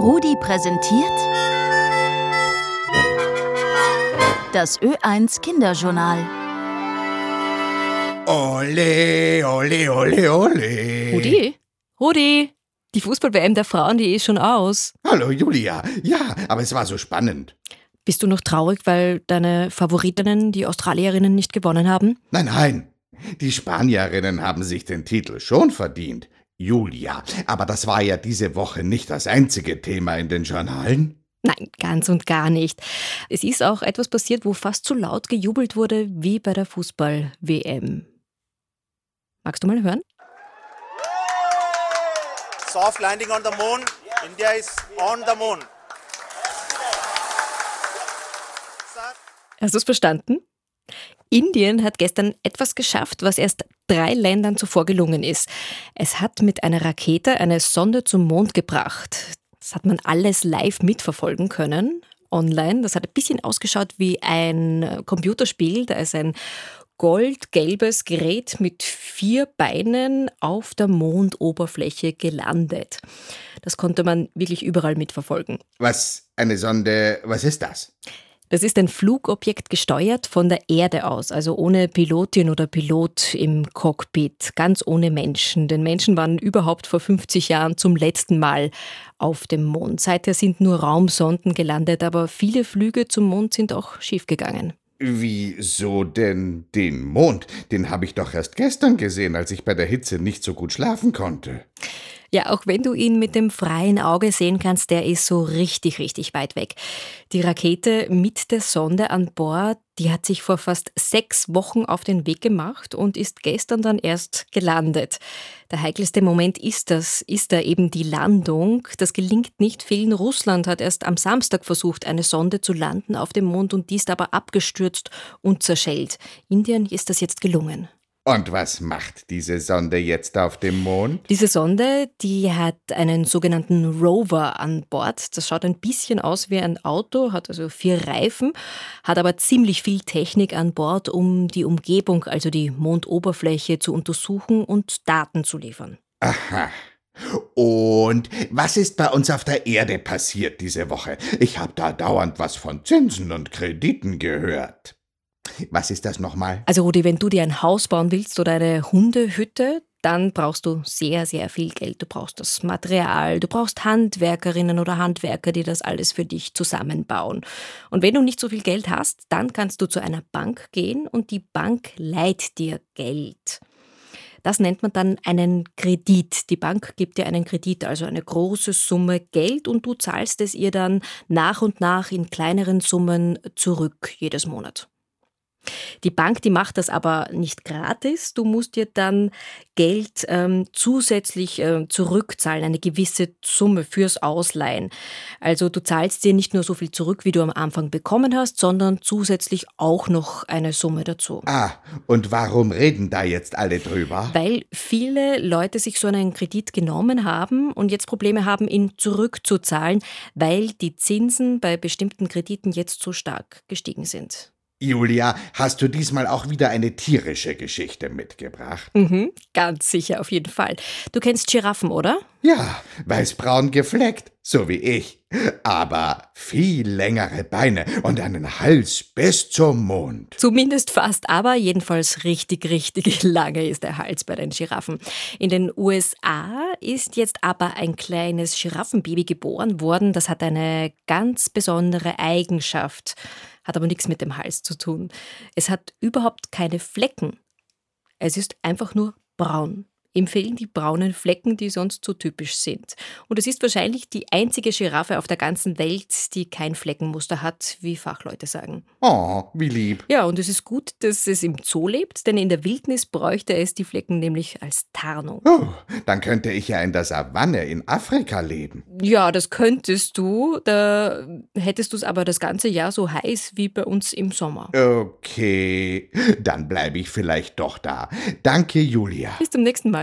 Rudi präsentiert das Ö1 Kinderjournal. Ole, ole, ole, ole. Rudi? Rudi? Die Fußball-WM der Frauen, die ist schon aus. Hallo Julia. Ja, aber es war so spannend. Bist du noch traurig, weil deine Favoritinnen, die Australierinnen, nicht gewonnen haben? Nein, nein. Die Spanierinnen haben sich den Titel schon verdient. Julia, aber das war ja diese Woche nicht das einzige Thema in den Journalen. Nein, ganz und gar nicht. Es ist auch etwas passiert, wo fast so laut gejubelt wurde wie bei der Fußball-WM. Magst du mal hören? Soft landing on the moon. India is on the moon. Hast du es verstanden? Indien hat gestern etwas geschafft, was erst drei Ländern zuvor gelungen ist. Es hat mit einer Rakete eine Sonde zum Mond gebracht. Das hat man alles live mitverfolgen können online. Das hat ein bisschen ausgeschaut wie ein Computerspiel. Da ist ein goldgelbes Gerät mit vier Beinen auf der Mondoberfläche gelandet. Das konnte man wirklich überall mitverfolgen. Was eine Sonde, was ist das? Das ist ein Flugobjekt gesteuert von der Erde aus, also ohne Pilotin oder Pilot im Cockpit, ganz ohne Menschen. Denn Menschen waren überhaupt vor 50 Jahren zum letzten Mal auf dem Mond. Seither sind nur Raumsonden gelandet, aber viele Flüge zum Mond sind auch schiefgegangen. Wieso denn den Mond? Den habe ich doch erst gestern gesehen, als ich bei der Hitze nicht so gut schlafen konnte. Ja, auch wenn du ihn mit dem freien Auge sehen kannst, der ist so richtig, richtig weit weg. Die Rakete mit der Sonde an Bord, die hat sich vor fast sechs Wochen auf den Weg gemacht und ist gestern dann erst gelandet. Der heikelste Moment ist das, ist da eben die Landung. Das gelingt nicht vielen. Russland hat erst am Samstag versucht, eine Sonde zu landen auf dem Mond und die ist aber abgestürzt und zerschellt. Indien ist das jetzt gelungen. Und was macht diese Sonde jetzt auf dem Mond? Diese Sonde, die hat einen sogenannten Rover an Bord. Das schaut ein bisschen aus wie ein Auto, hat also vier Reifen, hat aber ziemlich viel Technik an Bord, um die Umgebung, also die Mondoberfläche zu untersuchen und Daten zu liefern. Aha. Und was ist bei uns auf der Erde passiert diese Woche? Ich habe da dauernd was von Zinsen und Krediten gehört. Was ist das nochmal? Also Rudi, wenn du dir ein Haus bauen willst oder eine Hundehütte, dann brauchst du sehr, sehr viel Geld. Du brauchst das Material, du brauchst Handwerkerinnen oder Handwerker, die das alles für dich zusammenbauen. Und wenn du nicht so viel Geld hast, dann kannst du zu einer Bank gehen und die Bank leiht dir Geld. Das nennt man dann einen Kredit. Die Bank gibt dir einen Kredit, also eine große Summe Geld und du zahlst es ihr dann nach und nach in kleineren Summen zurück jedes Monat. Die Bank, die macht das aber nicht gratis. Du musst dir dann Geld ähm, zusätzlich äh, zurückzahlen, eine gewisse Summe fürs Ausleihen. Also du zahlst dir nicht nur so viel zurück, wie du am Anfang bekommen hast, sondern zusätzlich auch noch eine Summe dazu. Ah, und warum reden da jetzt alle drüber? Weil viele Leute sich so einen Kredit genommen haben und jetzt Probleme haben, ihn zurückzuzahlen, weil die Zinsen bei bestimmten Krediten jetzt so stark gestiegen sind. Julia, hast du diesmal auch wieder eine tierische Geschichte mitgebracht? Mhm, ganz sicher, auf jeden Fall. Du kennst Giraffen, oder? Ja, weißbraun gefleckt, so wie ich. Aber viel längere Beine und einen Hals bis zum Mond. Zumindest fast, aber jedenfalls richtig, richtig lange ist der Hals bei den Giraffen. In den USA ist jetzt aber ein kleines Giraffenbaby geboren worden. Das hat eine ganz besondere Eigenschaft hat aber nichts mit dem Hals zu tun. Es hat überhaupt keine Flecken. Es ist einfach nur braun. Ihm fehlen die braunen Flecken, die sonst so typisch sind. Und es ist wahrscheinlich die einzige Giraffe auf der ganzen Welt, die kein Fleckenmuster hat, wie Fachleute sagen. Oh, wie lieb. Ja, und es ist gut, dass es im Zoo lebt, denn in der Wildnis bräuchte es die Flecken nämlich als Tarnung. Oh, dann könnte ich ja in der Savanne in Afrika leben. Ja, das könntest du. Da hättest du es aber das ganze Jahr so heiß wie bei uns im Sommer. Okay, dann bleibe ich vielleicht doch da. Danke, Julia. Bis zum nächsten Mal.